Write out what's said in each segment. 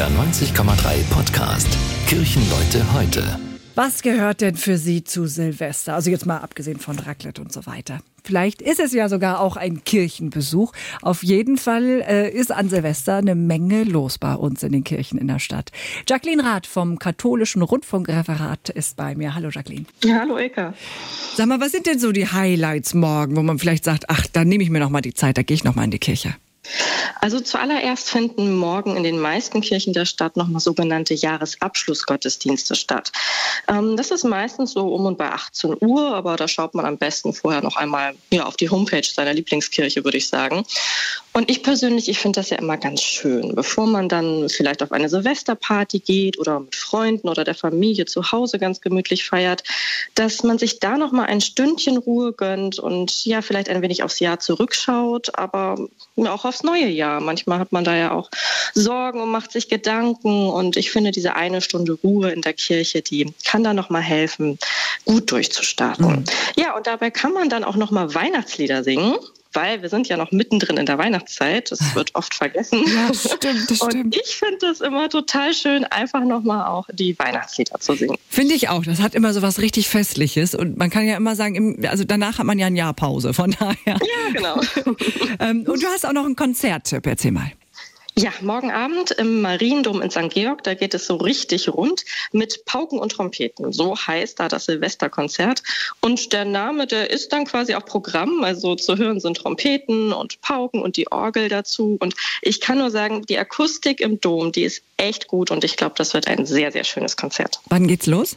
NDR 90,3 Podcast. Kirchenleute heute. Was gehört denn für Sie zu Silvester? Also jetzt mal abgesehen von Raclette und so weiter. Vielleicht ist es ja sogar auch ein Kirchenbesuch. Auf jeden Fall äh, ist an Silvester eine Menge los bei uns in den Kirchen in der Stadt. Jacqueline Rath vom katholischen Rundfunkreferat ist bei mir. Hallo Jacqueline. Ja, hallo Eka. Sag mal, was sind denn so die Highlights morgen, wo man vielleicht sagt, ach, da nehme ich mir noch mal die Zeit, da gehe ich noch mal in die Kirche? Also zuallererst finden morgen in den meisten Kirchen der Stadt nochmal sogenannte Jahresabschlussgottesdienste statt. Ähm, das ist meistens so um und bei 18 Uhr, aber da schaut man am besten vorher noch einmal ja, auf die Homepage seiner Lieblingskirche, würde ich sagen. Und ich persönlich, ich finde das ja immer ganz schön, bevor man dann vielleicht auf eine Silvesterparty geht oder mit Freunden oder der Familie zu Hause ganz gemütlich feiert, dass man sich da noch mal ein Stündchen Ruhe gönnt und ja vielleicht ein wenig aufs Jahr zurückschaut, aber auch aufs neue Jahr. Manchmal hat man da ja auch Sorgen und macht sich Gedanken und ich finde diese eine Stunde Ruhe in der Kirche, die kann da noch mal helfen, gut durchzustarten. Mhm. Ja, und dabei kann man dann auch noch mal Weihnachtslieder singen weil wir sind ja noch mittendrin in der Weihnachtszeit. Das wird oft vergessen. Ja, stimmt, das stimmt. Und ich finde es immer total schön, einfach nochmal auch die Weihnachtslieder zu singen. Finde ich auch. Das hat immer so was richtig Festliches. Und man kann ja immer sagen, also danach hat man ja ein Jahr Pause. Von daher. Ja, genau. Ähm, und du hast auch noch einen Konzerttipp. Erzähl mal. Ja, morgen Abend im Mariendom in St. Georg, da geht es so richtig rund mit Pauken und Trompeten. So heißt da das Silvesterkonzert. Und der Name, der ist dann quasi auch Programm. Also zu hören sind Trompeten und Pauken und die Orgel dazu. Und ich kann nur sagen, die Akustik im Dom, die ist echt gut und ich glaube, das wird ein sehr, sehr schönes Konzert. Wann geht's los?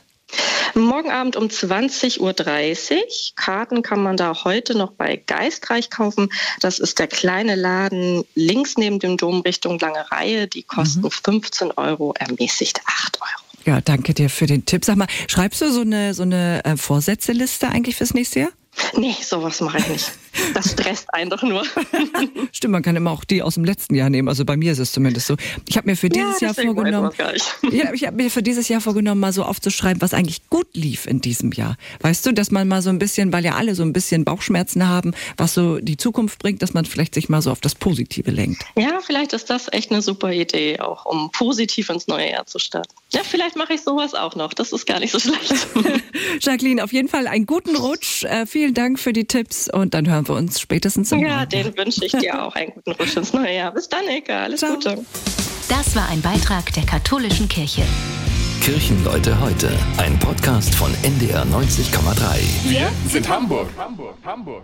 Morgen Abend um 20.30 Uhr. Karten kann man da heute noch bei Geistreich kaufen. Das ist der kleine Laden links neben dem Dom Richtung Lange Reihe. Die kosten mhm. 15 Euro, ermäßigt 8 Euro. Ja, danke dir für den Tipp. Sag mal, schreibst du so eine, so eine äh, Vorsätzeliste eigentlich fürs nächste Jahr? Nee, sowas mache ich nicht. Das stresst einen doch nur. Stimmt, man kann immer auch die aus dem letzten Jahr nehmen. Also bei mir ist es zumindest so. Ich habe mir für dieses ja, Jahr vorgenommen, ja, ich habe mir für dieses Jahr vorgenommen, mal so aufzuschreiben, was eigentlich gut lief in diesem Jahr. Weißt du, dass man mal so ein bisschen, weil ja alle so ein bisschen Bauchschmerzen haben, was so die Zukunft bringt, dass man vielleicht sich mal so auf das Positive lenkt. Ja, vielleicht ist das echt eine super Idee, auch um positiv ins neue Jahr zu starten. Ja, vielleicht mache ich sowas auch noch. Das ist gar nicht so schlecht. Jacqueline, auf jeden Fall einen guten Rutsch. Äh, vielen Dank für die Tipps und dann hören wir uns spätestens im Ja, den wünsche ich dir auch einen guten Rutsch ins neue Jahr. Bis dann, Eka. Alles Ciao. Gute. Das war ein Beitrag der katholischen Kirche. Kirchenleute heute, ein Podcast von NDR 90,3. Wir sind Hamburg. Hamburg, Hamburg.